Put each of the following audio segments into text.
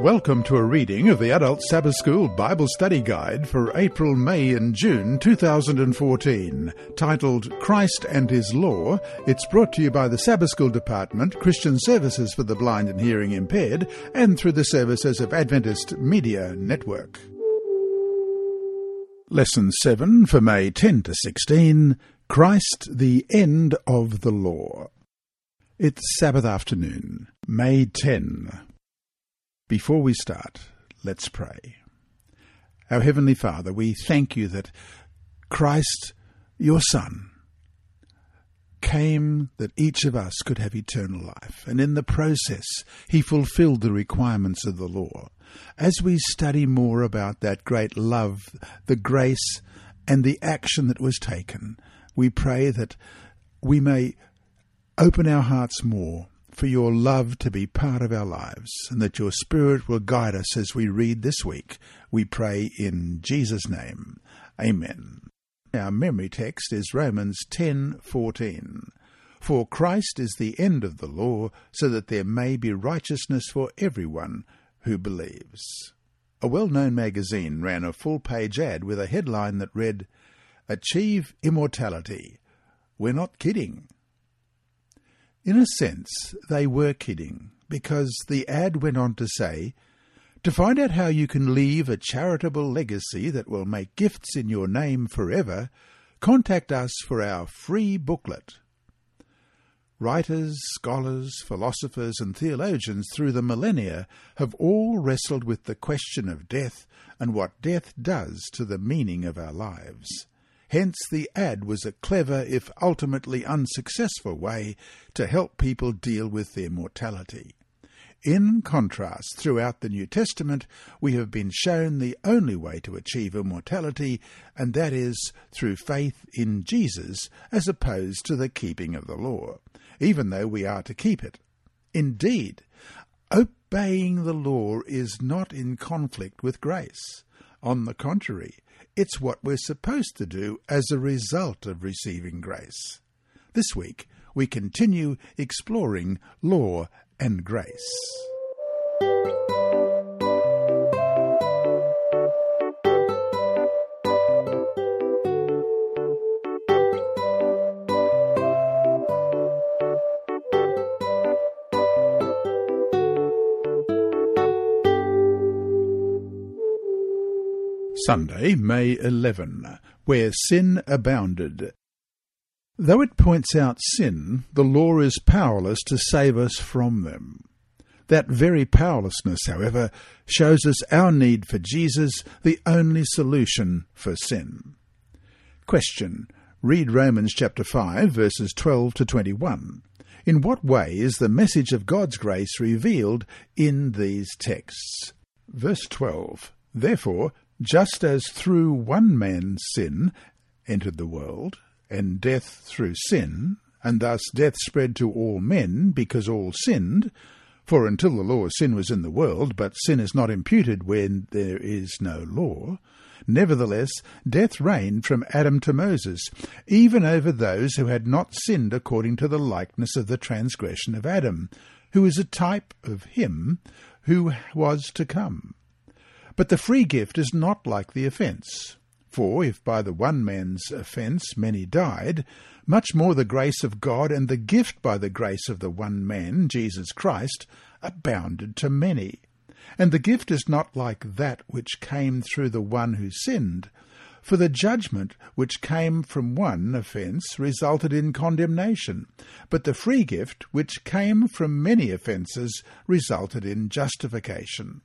Welcome to a reading of the Adult Sabbath School Bible Study Guide for April, May, and June 2014, titled Christ and His Law. It's brought to you by the Sabbath School Department, Christian Services for the Blind and Hearing Impaired, and through the services of Adventist Media Network. Lesson 7 for May 10 to 16 Christ, the End of the Law. It's Sabbath afternoon, May 10. Before we start, let's pray. Our Heavenly Father, we thank you that Christ, your Son, came that each of us could have eternal life, and in the process he fulfilled the requirements of the law. As we study more about that great love, the grace, and the action that was taken, we pray that we may open our hearts more for your love to be part of our lives and that your Spirit will guide us as we read this week. We pray in Jesus' name. Amen. Our memory text is Romans 10:14. For Christ is the end of the law, so that there may be righteousness for everyone who believes. A well-known magazine ran a full-page ad with a headline that read, Achieve immortality. We're not kidding. In a sense, they were kidding, because the ad went on to say, To find out how you can leave a charitable legacy that will make gifts in your name forever, contact us for our free booklet. Writers, scholars, philosophers, and theologians through the millennia have all wrestled with the question of death and what death does to the meaning of our lives. Hence, the ad was a clever, if ultimately unsuccessful, way to help people deal with their mortality. In contrast, throughout the New Testament, we have been shown the only way to achieve immortality, and that is through faith in Jesus, as opposed to the keeping of the law, even though we are to keep it. Indeed, obeying the law is not in conflict with grace. On the contrary, it's what we're supposed to do as a result of receiving grace. This week, we continue exploring law and grace. Sunday, May 11, where sin abounded. Though it points out sin, the law is powerless to save us from them. That very powerlessness, however, shows us our need for Jesus, the only solution for sin. Question. Read Romans chapter 5, verses 12 to 21. In what way is the message of God's grace revealed in these texts? Verse 12. Therefore, just as through one man's sin entered the world, and death through sin, and thus death spread to all men because all sinned, for until the law sin was in the world, but sin is not imputed when there is no law. Nevertheless, death reigned from Adam to Moses, even over those who had not sinned according to the likeness of the transgression of Adam, who is a type of him who was to come. But the free gift is not like the offence. For if by the one man's offence many died, much more the grace of God and the gift by the grace of the one man, Jesus Christ, abounded to many. And the gift is not like that which came through the one who sinned. For the judgment which came from one offence resulted in condemnation, but the free gift which came from many offences resulted in justification.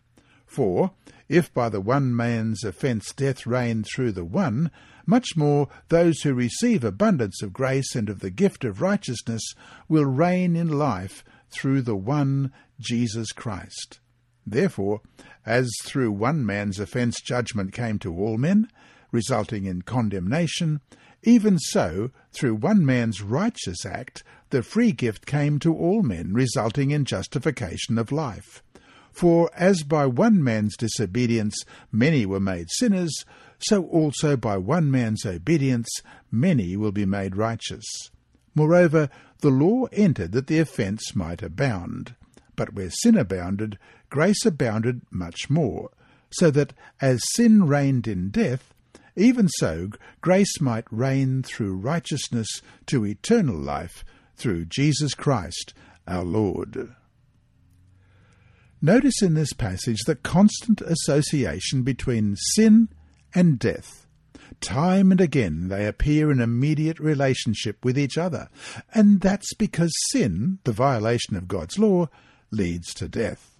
For if by the one man's offence death reigned through the one, much more those who receive abundance of grace and of the gift of righteousness will reign in life through the one Jesus Christ. Therefore, as through one man's offence judgment came to all men, resulting in condemnation, even so, through one man's righteous act, the free gift came to all men, resulting in justification of life. For as by one man's disobedience many were made sinners, so also by one man's obedience many will be made righteous. Moreover, the law entered that the offence might abound. but where sin abounded, grace abounded much more, so that as sin reigned in death, even so grace might reign through righteousness to eternal life through Jesus Christ our Lord. Notice in this passage the constant association between sin and death. Time and again they appear in immediate relationship with each other, and that's because sin, the violation of God's law, leads to death.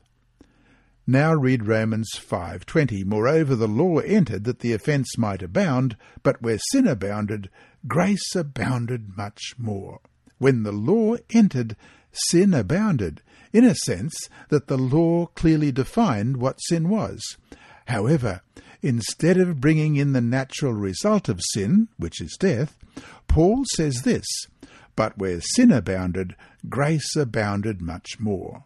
Now read Romans 5:20. Moreover the law entered that the offence might abound, but where sin abounded, grace abounded much more. When the law entered, sin abounded, in a sense that the law clearly defined what sin was. However, instead of bringing in the natural result of sin, which is death, Paul says this, But where sin abounded, grace abounded much more.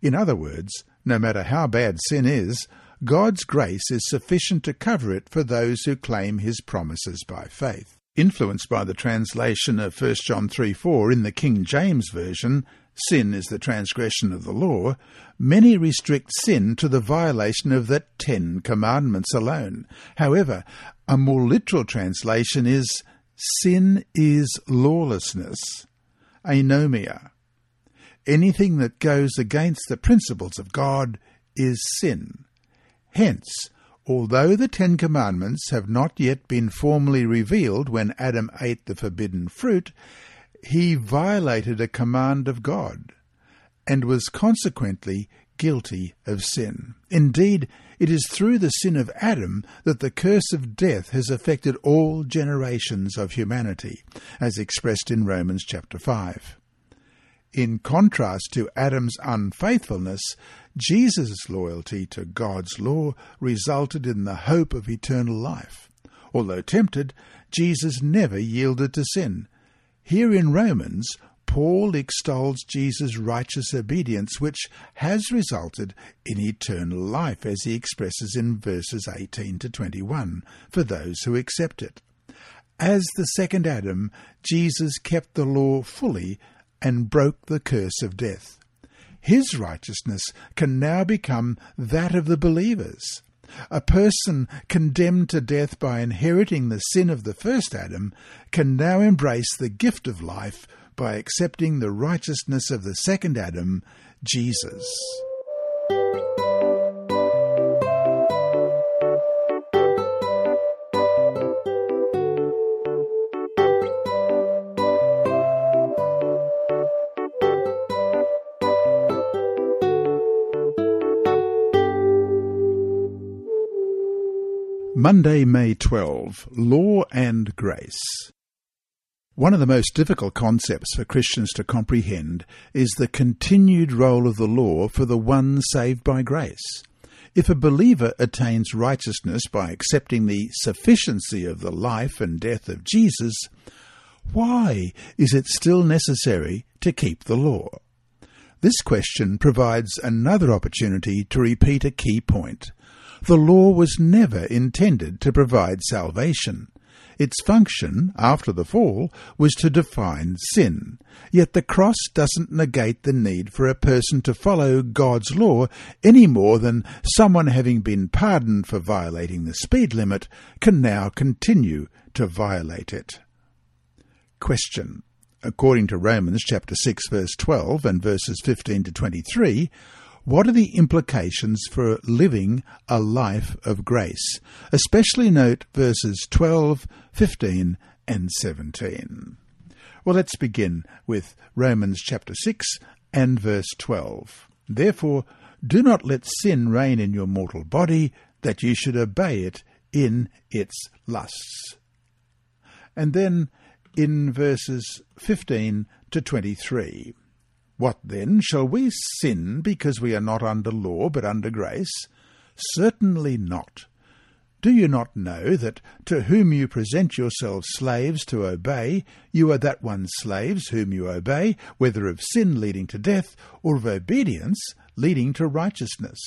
In other words, no matter how bad sin is, God's grace is sufficient to cover it for those who claim his promises by faith. Influenced by the translation of 1 John 3 4 in the King James Version, sin is the transgression of the law, many restrict sin to the violation of the Ten Commandments alone. However, a more literal translation is sin is lawlessness, anomia. Anything that goes against the principles of God is sin. Hence, although the Ten Commandments have not yet been formally revealed when Adam ate the forbidden fruit, he violated a command of God and was consequently guilty of sin. Indeed, it is through the sin of Adam that the curse of death has affected all generations of humanity, as expressed in Romans chapter 5. In contrast to Adam's unfaithfulness, Jesus' loyalty to God's law resulted in the hope of eternal life. Although tempted, Jesus never yielded to sin, here in Romans, Paul extols Jesus' righteous obedience, which has resulted in eternal life, as he expresses in verses 18 to 21, for those who accept it. As the second Adam, Jesus kept the law fully and broke the curse of death. His righteousness can now become that of the believers. A person condemned to death by inheriting the sin of the first Adam can now embrace the gift of life by accepting the righteousness of the second Adam, Jesus. Monday, May 12 Law and Grace. One of the most difficult concepts for Christians to comprehend is the continued role of the law for the one saved by grace. If a believer attains righteousness by accepting the sufficiency of the life and death of Jesus, why is it still necessary to keep the law? This question provides another opportunity to repeat a key point. The law was never intended to provide salvation. Its function, after the fall, was to define sin. Yet the cross doesn't negate the need for a person to follow God's law any more than someone having been pardoned for violating the speed limit can now continue to violate it. Question. According to Romans chapter 6 verse 12 and verses 15 to 23, what are the implications for living a life of grace? Especially note verses 12, 15, and 17. Well, let's begin with Romans chapter 6 and verse 12. Therefore, do not let sin reign in your mortal body, that you should obey it in its lusts. And then in verses 15 to 23. What then? Shall we sin because we are not under law but under grace? Certainly not. Do you not know that to whom you present yourselves slaves to obey, you are that one's slaves whom you obey, whether of sin leading to death, or of obedience leading to righteousness?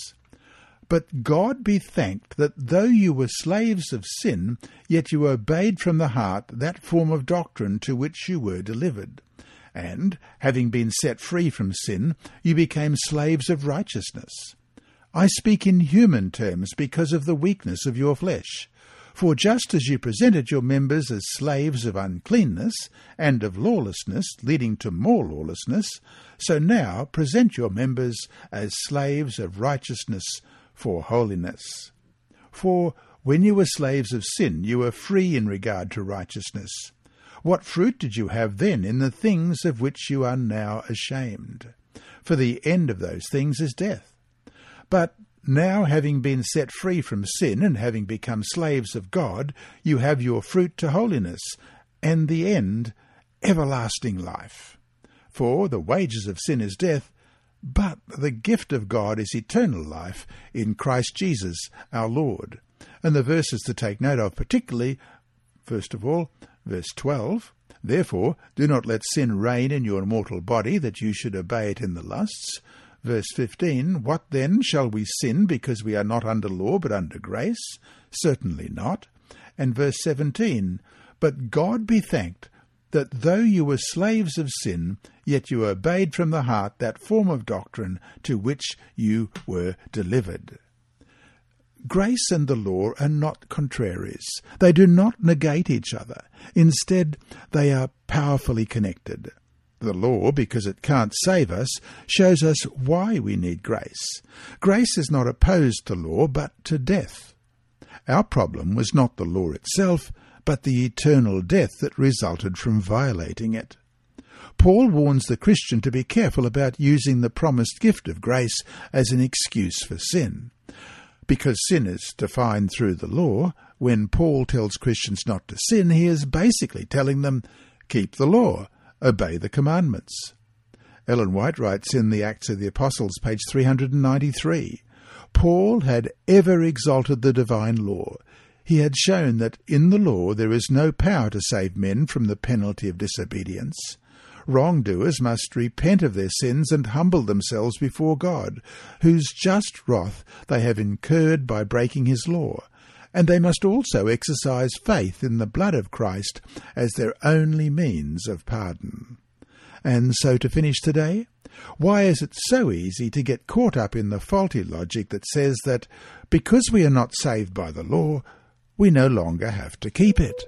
But God be thanked that though you were slaves of sin, yet you obeyed from the heart that form of doctrine to which you were delivered and, having been set free from sin, you became slaves of righteousness. I speak in human terms because of the weakness of your flesh. For just as you presented your members as slaves of uncleanness and of lawlessness, leading to more lawlessness, so now present your members as slaves of righteousness for holiness. For when you were slaves of sin, you were free in regard to righteousness. What fruit did you have then in the things of which you are now ashamed? For the end of those things is death. But now, having been set free from sin and having become slaves of God, you have your fruit to holiness, and the end, everlasting life. For the wages of sin is death, but the gift of God is eternal life in Christ Jesus our Lord. And the verses to take note of particularly, first of all, verse 12, Therefore do not let sin reign in your mortal body, that you should obey it in the lusts. Verse 15, What then shall we sin because we are not under law but under grace? Certainly not. And verse 17, But God be thanked that though you were slaves of sin, yet you obeyed from the heart that form of doctrine to which you were delivered. Grace and the law are not contraries. They do not negate each other. Instead, they are powerfully connected. The law, because it can't save us, shows us why we need grace. Grace is not opposed to law, but to death. Our problem was not the law itself, but the eternal death that resulted from violating it. Paul warns the Christian to be careful about using the promised gift of grace as an excuse for sin. Because sin is defined through the law, when Paul tells Christians not to sin, he is basically telling them, keep the law, obey the commandments. Ellen White writes in the Acts of the Apostles, page 393 Paul had ever exalted the divine law. He had shown that in the law there is no power to save men from the penalty of disobedience. Wrongdoers must repent of their sins and humble themselves before God, whose just wrath they have incurred by breaking his law and they must also exercise faith in the blood of Christ as their only means of pardon. And so to finish today, why is it so easy to get caught up in the faulty logic that says that because we are not saved by the law, we no longer have to keep it?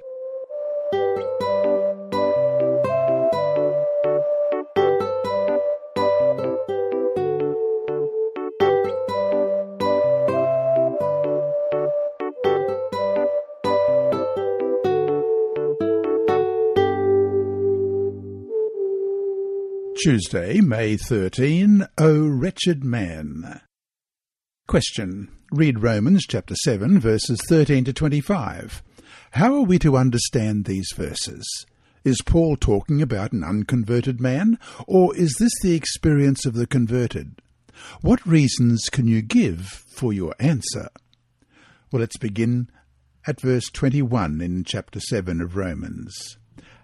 Tuesday, May 13, O wretched man. Question. Read Romans chapter 7, verses 13 to 25. How are we to understand these verses? Is Paul talking about an unconverted man, or is this the experience of the converted? What reasons can you give for your answer? Well, let's begin at verse 21 in chapter 7 of Romans.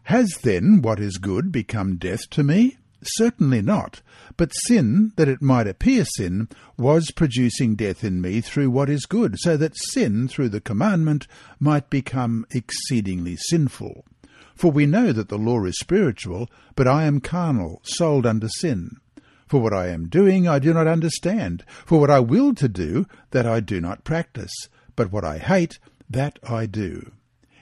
Has then what is good become death to me? Certainly not. But sin, that it might appear sin, was producing death in me through what is good, so that sin, through the commandment, might become exceedingly sinful. For we know that the law is spiritual, but I am carnal, sold under sin. For what I am doing I do not understand. For what I will to do, that I do not practice. But what I hate, that I do.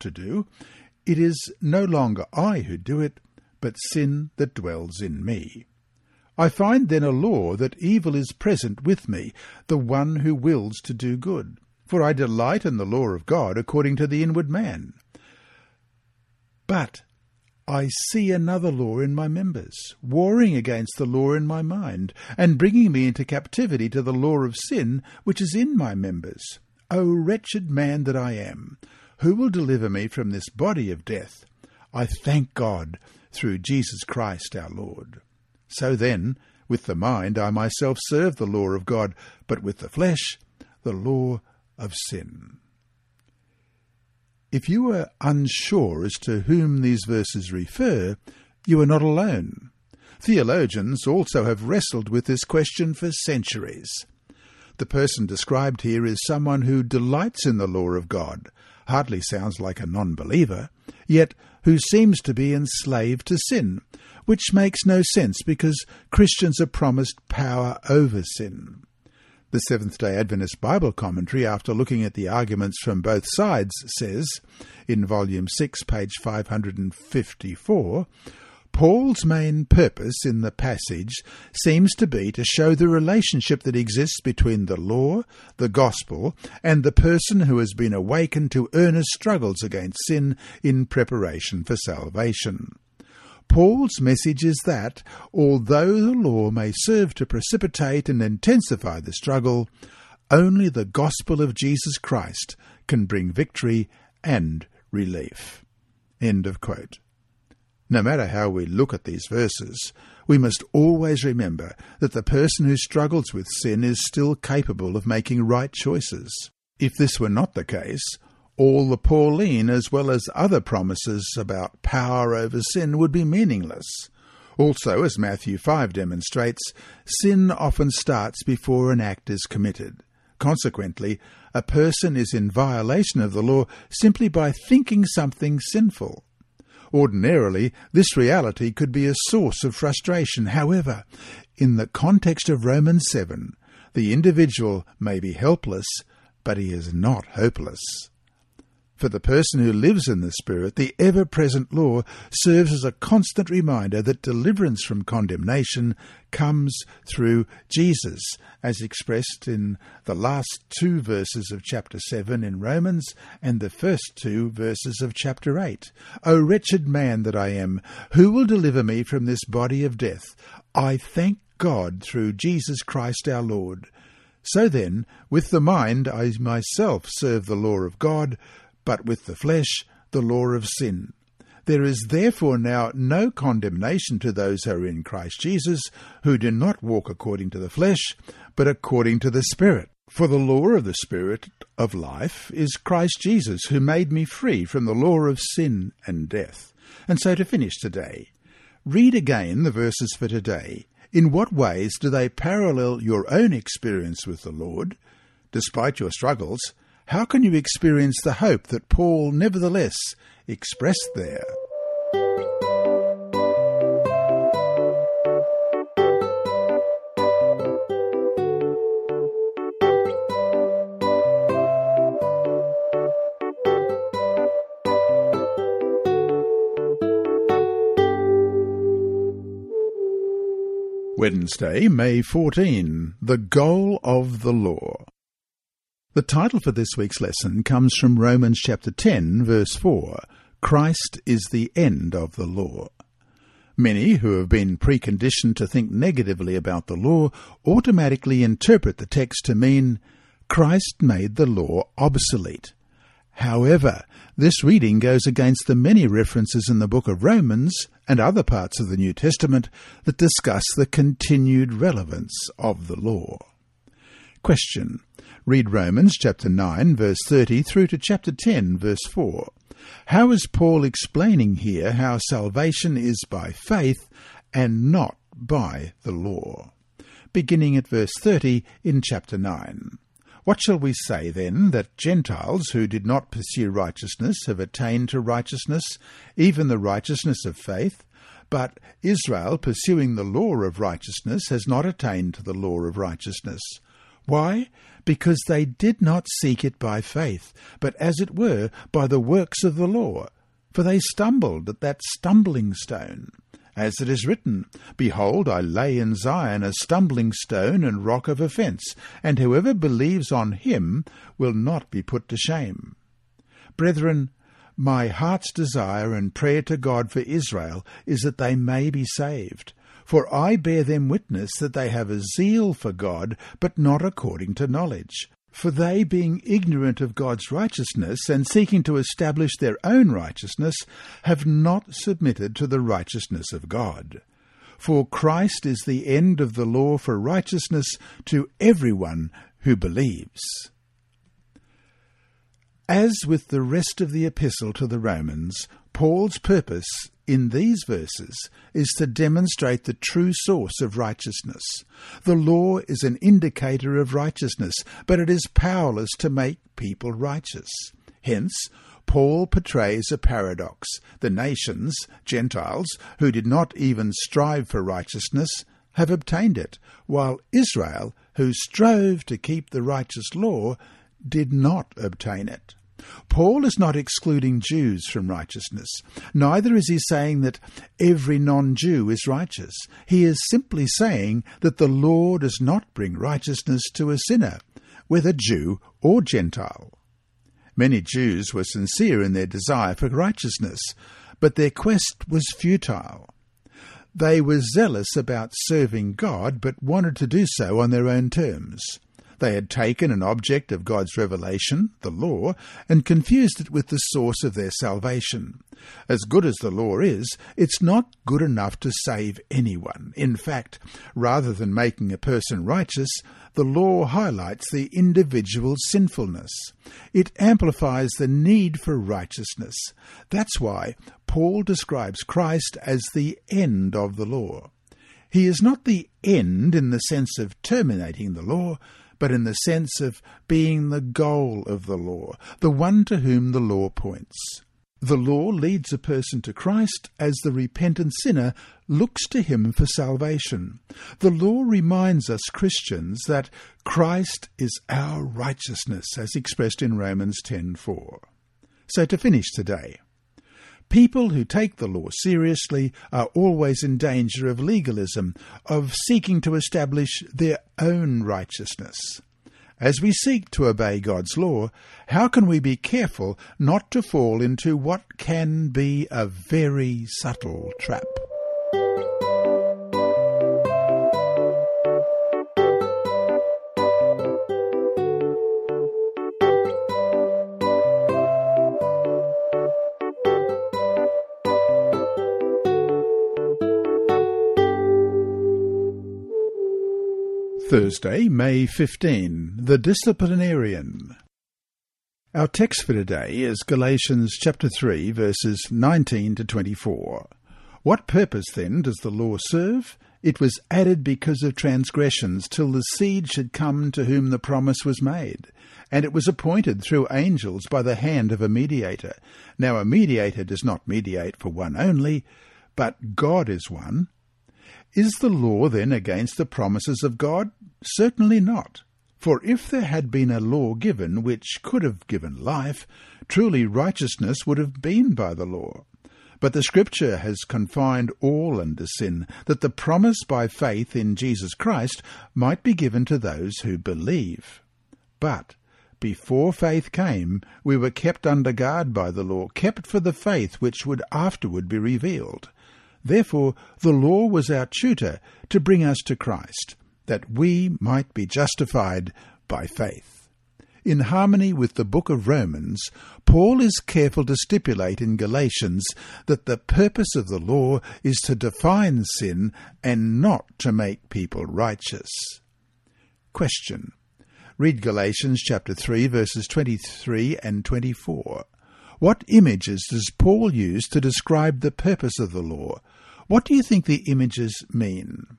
to do, it is no longer I who do it, but sin that dwells in me. I find then a law that evil is present with me, the one who wills to do good. For I delight in the law of God according to the inward man. But I see another law in my members, warring against the law in my mind, and bringing me into captivity to the law of sin which is in my members. O wretched man that I am! Who will deliver me from this body of death? I thank God through Jesus Christ our Lord. So then, with the mind I myself serve the law of God, but with the flesh the law of sin. If you are unsure as to whom these verses refer, you are not alone. Theologians also have wrestled with this question for centuries. The person described here is someone who delights in the law of God, hardly sounds like a non believer, yet who seems to be enslaved to sin, which makes no sense because Christians are promised power over sin. The Seventh day Adventist Bible Commentary, after looking at the arguments from both sides, says, in Volume 6, page 554, Paul's main purpose in the passage seems to be to show the relationship that exists between the law, the gospel, and the person who has been awakened to earnest struggles against sin in preparation for salvation. Paul's message is that, although the law may serve to precipitate and intensify the struggle, only the gospel of Jesus Christ can bring victory and relief. End of quote. No matter how we look at these verses, we must always remember that the person who struggles with sin is still capable of making right choices. If this were not the case, all the Pauline as well as other promises about power over sin would be meaningless. Also, as Matthew 5 demonstrates, sin often starts before an act is committed. Consequently, a person is in violation of the law simply by thinking something sinful. Ordinarily, this reality could be a source of frustration. However, in the context of Romans 7, the individual may be helpless, but he is not hopeless. For the person who lives in the Spirit, the ever present law serves as a constant reminder that deliverance from condemnation comes through Jesus, as expressed in the last two verses of chapter 7 in Romans and the first two verses of chapter 8. O wretched man that I am, who will deliver me from this body of death? I thank God through Jesus Christ our Lord. So then, with the mind I myself serve the law of God, but with the flesh the law of sin. There is therefore now no condemnation to those who are in Christ Jesus, who do not walk according to the flesh, but according to the Spirit. For the law of the Spirit of life is Christ Jesus, who made me free from the law of sin and death. And so to finish today, read again the verses for today. In what ways do they parallel your own experience with the Lord? Despite your struggles, how can you experience the hope that Paul nevertheless expressed there? Wednesday, May 14. The Goal of the Law. The title for this week's lesson comes from Romans chapter 10, verse 4 Christ is the end of the law. Many who have been preconditioned to think negatively about the law automatically interpret the text to mean Christ made the law obsolete. However, this reading goes against the many references in the book of Romans and other parts of the New Testament that discuss the continued relevance of the law. Question. Read Romans chapter 9 verse 30 through to chapter 10 verse 4. How is Paul explaining here how salvation is by faith and not by the law? Beginning at verse 30 in chapter 9. What shall we say then that Gentiles who did not pursue righteousness have attained to righteousness, even the righteousness of faith? But Israel, pursuing the law of righteousness, has not attained to the law of righteousness. Why? Because they did not seek it by faith, but as it were by the works of the law. For they stumbled at that stumbling stone. As it is written, Behold, I lay in Zion a stumbling stone and rock of offence, and whoever believes on him will not be put to shame. Brethren, my heart's desire and prayer to God for Israel is that they may be saved. For I bear them witness that they have a zeal for God, but not according to knowledge. For they, being ignorant of God's righteousness and seeking to establish their own righteousness, have not submitted to the righteousness of God. For Christ is the end of the law for righteousness to everyone who believes. As with the rest of the epistle to the Romans, Paul's purpose in these verses is to demonstrate the true source of righteousness. The law is an indicator of righteousness, but it is powerless to make people righteous. Hence, Paul portrays a paradox. The nations, Gentiles, who did not even strive for righteousness, have obtained it, while Israel, who strove to keep the righteous law, did not obtain it. Paul is not excluding Jews from righteousness. Neither is he saying that every non Jew is righteous. He is simply saying that the law does not bring righteousness to a sinner, whether Jew or Gentile. Many Jews were sincere in their desire for righteousness, but their quest was futile. They were zealous about serving God, but wanted to do so on their own terms. They had taken an object of God's revelation, the law, and confused it with the source of their salvation. As good as the law is, it's not good enough to save anyone. In fact, rather than making a person righteous, the law highlights the individual's sinfulness. It amplifies the need for righteousness. That's why Paul describes Christ as the end of the law. He is not the end in the sense of terminating the law, but in the sense of being the goal of the law, the one to whom the law points. The law leads a person to Christ as the repentant sinner looks to him for salvation. The law reminds us Christians that Christ is our righteousness as expressed in Romans 10:4. So to finish today, People who take the law seriously are always in danger of legalism, of seeking to establish their own righteousness. As we seek to obey God's law, how can we be careful not to fall into what can be a very subtle trap? Thursday, May 15, The Disciplinarian. Our text for today is Galatians chapter 3 verses 19 to 24. What purpose then does the law serve? It was added because of transgressions till the seed should come to whom the promise was made. And it was appointed through angels by the hand of a mediator. Now a mediator does not mediate for one only, but God is one. Is the law then against the promises of God? Certainly not. For if there had been a law given which could have given life, truly righteousness would have been by the law. But the Scripture has confined all under sin, that the promise by faith in Jesus Christ might be given to those who believe. But before faith came, we were kept under guard by the law, kept for the faith which would afterward be revealed. Therefore the law was our tutor to bring us to Christ that we might be justified by faith. In harmony with the book of Romans, Paul is careful to stipulate in Galatians that the purpose of the law is to define sin and not to make people righteous. Question. Read Galatians chapter 3 verses 23 and 24. What images does Paul use to describe the purpose of the law? What do you think the images mean?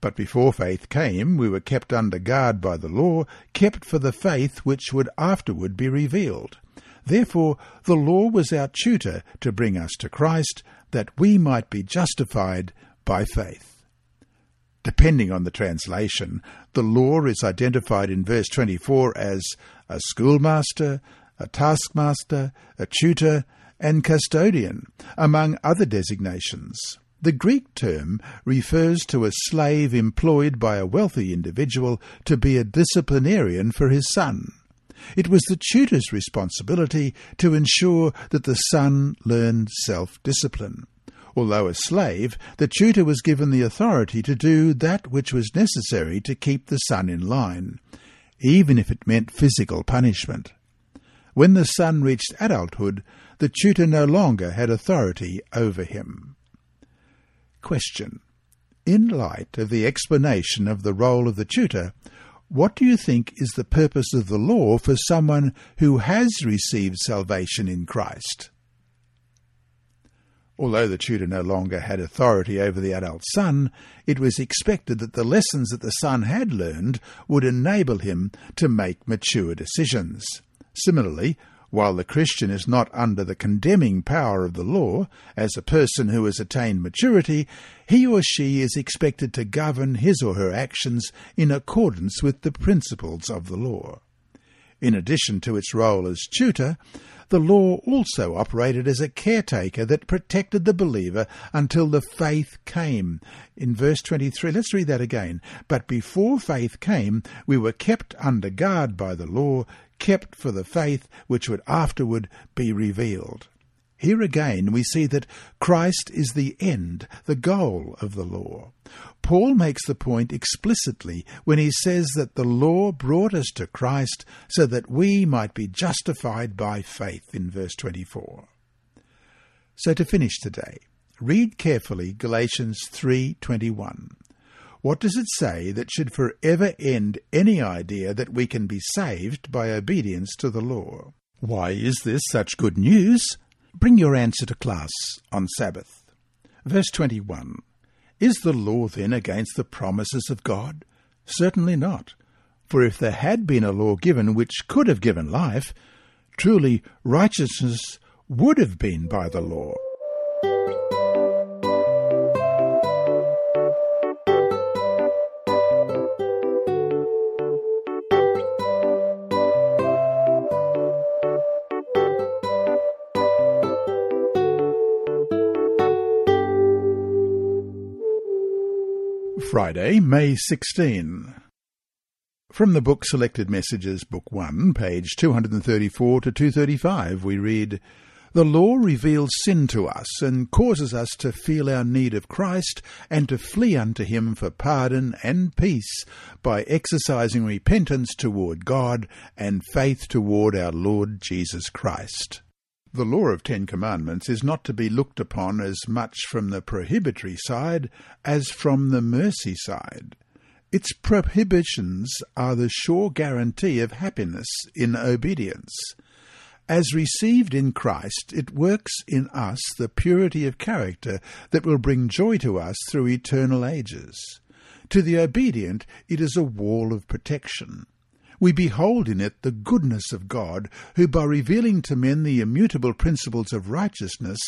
But before faith came, we were kept under guard by the law, kept for the faith which would afterward be revealed. Therefore, the law was our tutor to bring us to Christ, that we might be justified by faith. Depending on the translation, the law is identified in verse 24 as a schoolmaster, a taskmaster, a tutor, and custodian, among other designations. The Greek term refers to a slave employed by a wealthy individual to be a disciplinarian for his son. It was the tutor's responsibility to ensure that the son learned self-discipline. Although a slave, the tutor was given the authority to do that which was necessary to keep the son in line. even if it meant physical punishment. When the son reached adulthood, the tutor no longer had authority over him. Question. In light of the explanation of the role of the tutor, what do you think is the purpose of the law for someone who has received salvation in Christ? Although the tutor no longer had authority over the adult son, it was expected that the lessons that the son had learned would enable him to make mature decisions. Similarly, while the Christian is not under the condemning power of the law, as a person who has attained maturity, he or she is expected to govern his or her actions in accordance with the principles of the law. In addition to its role as tutor, the law also operated as a caretaker that protected the believer until the faith came. In verse 23, let's read that again. But before faith came, we were kept under guard by the law, kept for the faith which would afterward be revealed. Here again we see that Christ is the end, the goal of the law. Paul makes the point explicitly when he says that the law brought us to Christ so that we might be justified by faith in verse 24. So to finish today, read carefully Galatians 3:21. What does it say that should forever end any idea that we can be saved by obedience to the law? Why is this such good news? Bring your answer to class on Sabbath. Verse 21. Is the law then against the promises of God? Certainly not. For if there had been a law given which could have given life, truly righteousness would have been by the law. Friday, May 16. From the book Selected Messages, Book 1, page 234 to 235, we read, The law reveals sin to us and causes us to feel our need of Christ and to flee unto him for pardon and peace by exercising repentance toward God and faith toward our Lord Jesus Christ. The law of Ten Commandments is not to be looked upon as much from the prohibitory side as from the mercy side. Its prohibitions are the sure guarantee of happiness in obedience. As received in Christ, it works in us the purity of character that will bring joy to us through eternal ages. To the obedient, it is a wall of protection. We behold in it the goodness of God, who by revealing to men the immutable principles of righteousness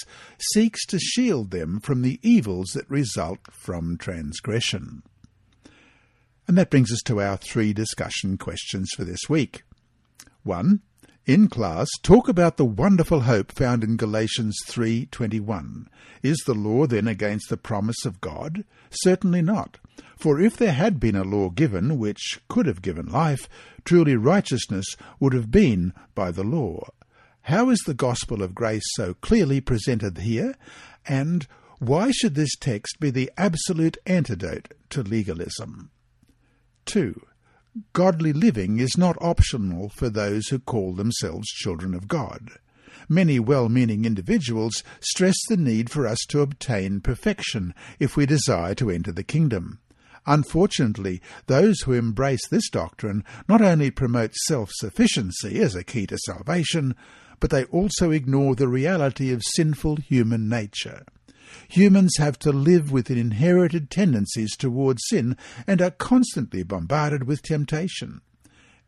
seeks to shield them from the evils that result from transgression. And that brings us to our three discussion questions for this week. 1. In class, talk about the wonderful hope found in Galatians 3:21. Is the law then against the promise of God? Certainly not. For if there had been a law given which could have given life, truly righteousness would have been by the law. How is the gospel of grace so clearly presented here? And why should this text be the absolute antidote to legalism? 2. Godly living is not optional for those who call themselves children of God. Many well meaning individuals stress the need for us to obtain perfection if we desire to enter the kingdom. Unfortunately, those who embrace this doctrine not only promote self sufficiency as a key to salvation, but they also ignore the reality of sinful human nature. Humans have to live with inherited tendencies towards sin and are constantly bombarded with temptation.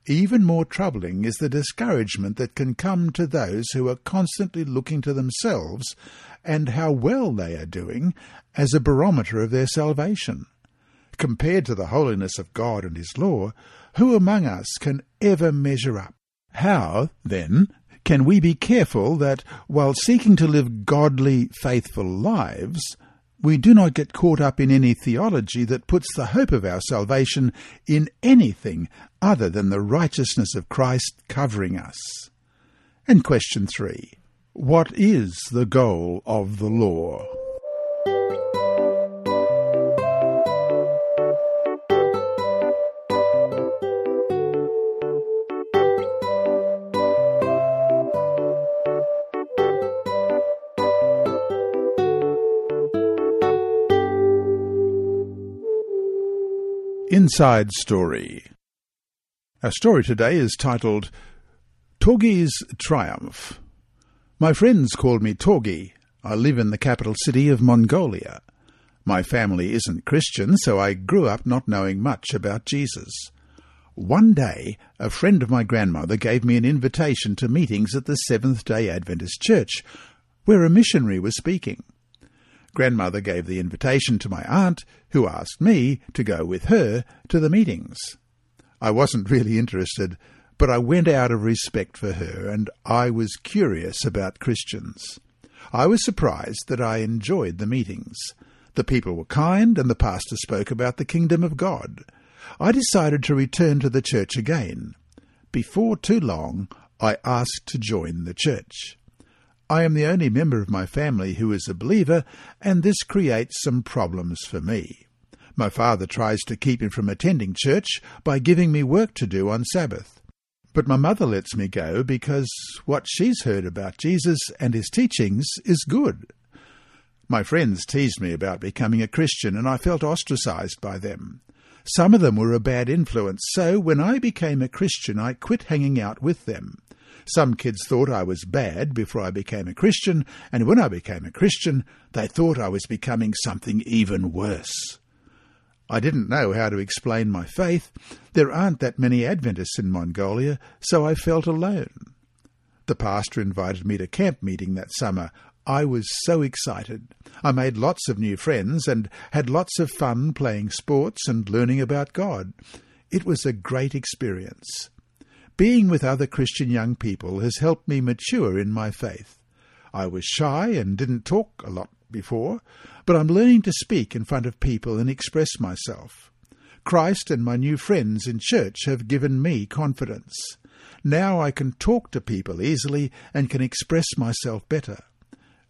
Even more troubling is the discouragement that can come to those who are constantly looking to themselves and how well they are doing as a barometer of their salvation. Compared to the holiness of God and His law, who among us can ever measure up? How, then, can we be careful that while seeking to live godly, faithful lives, we do not get caught up in any theology that puts the hope of our salvation in anything other than the righteousness of Christ covering us? And question three What is the goal of the law? Inside Story. Our story today is titled Torgi's Triumph. My friends call me Torgi. I live in the capital city of Mongolia. My family isn't Christian, so I grew up not knowing much about Jesus. One day, a friend of my grandmother gave me an invitation to meetings at the Seventh day Adventist Church, where a missionary was speaking. Grandmother gave the invitation to my aunt, who asked me to go with her to the meetings. I wasn't really interested, but I went out of respect for her, and I was curious about Christians. I was surprised that I enjoyed the meetings. The people were kind, and the pastor spoke about the kingdom of God. I decided to return to the church again. Before too long, I asked to join the church. I am the only member of my family who is a believer, and this creates some problems for me. My father tries to keep me from attending church by giving me work to do on Sabbath. But my mother lets me go because what she's heard about Jesus and his teachings is good. My friends teased me about becoming a Christian, and I felt ostracized by them. Some of them were a bad influence, so when I became a Christian, I quit hanging out with them. Some kids thought I was bad before I became a Christian, and when I became a Christian, they thought I was becoming something even worse. I didn't know how to explain my faith. There aren't that many Adventists in Mongolia, so I felt alone. The pastor invited me to camp meeting that summer. I was so excited. I made lots of new friends and had lots of fun playing sports and learning about God. It was a great experience. Being with other Christian young people has helped me mature in my faith. I was shy and didn't talk a lot before, but I'm learning to speak in front of people and express myself. Christ and my new friends in church have given me confidence. Now I can talk to people easily and can express myself better.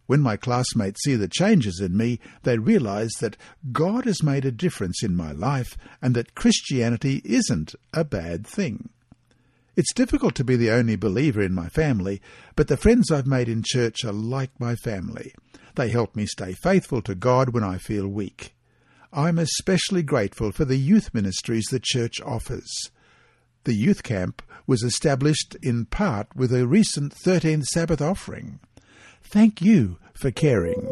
When my classmates see the changes in me, they realize that God has made a difference in my life and that Christianity isn't a bad thing. It's difficult to be the only believer in my family, but the friends I've made in church are like my family. They help me stay faithful to God when I feel weak. I'm especially grateful for the youth ministries the church offers. The youth camp was established in part with a recent 13th Sabbath offering. Thank you for caring.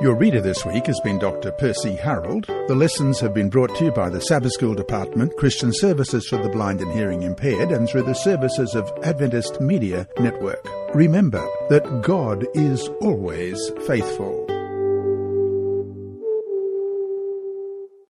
Your reader this week has been Dr. Percy Harold. The lessons have been brought to you by the Sabbath School Department, Christian Services for the Blind and Hearing Impaired, and through the services of Adventist Media Network. Remember that God is always faithful.